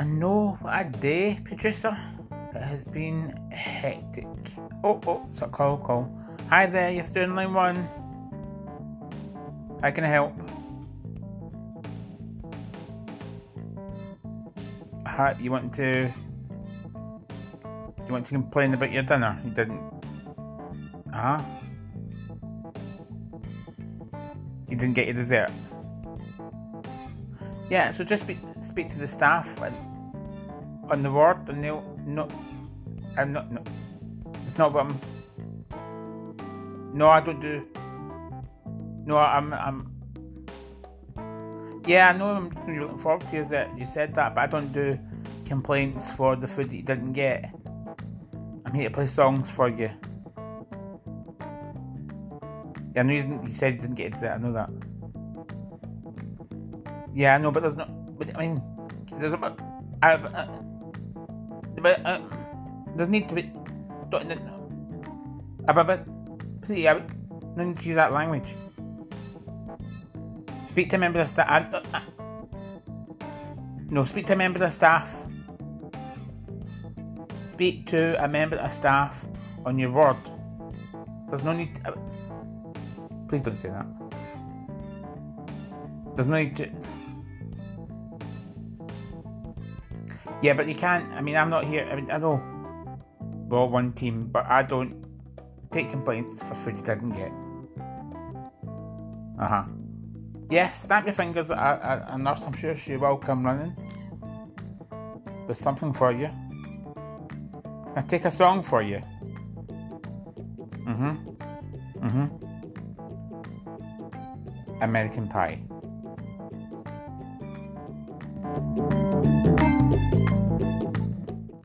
I know a day, producer. It has been hectic. Oh, oh, a call, call. Hi there, you're still in line one. How can I help? Hi, you want to? You want to complain about your dinner? You didn't. Huh? You didn't get your dessert. Yeah, so just speak, speak to the staff on the ward, and they'll no. I'm not. No, it's not what I'm. No, I don't do. No, I'm. I'm. Yeah, I know you're looking forward to is that you said that, but I don't do complaints for the food that you didn't get. I'm here to play songs for you. Yeah, I know you, you said you didn't get it. I know that. Yeah, I know, but there's no. But I mean, there's a. I, uh, but uh, there's need to be. Don't. But, see, I no need to use that language. Speak to a member of staff. Uh, uh, no, speak to a member of staff. Speak to a member of staff on your ward. There's no need. To, uh, please don't say that. There's no need to. Yeah, but you can't. I mean, I'm not here. I mean, I know we're all one team, but I don't take complaints for food you didn't get. Uh huh. Yes, snap your fingers at a, a nurse. I'm sure she will come running with something for you. I take a song for you. Mm hmm. Mm hmm. American Pie.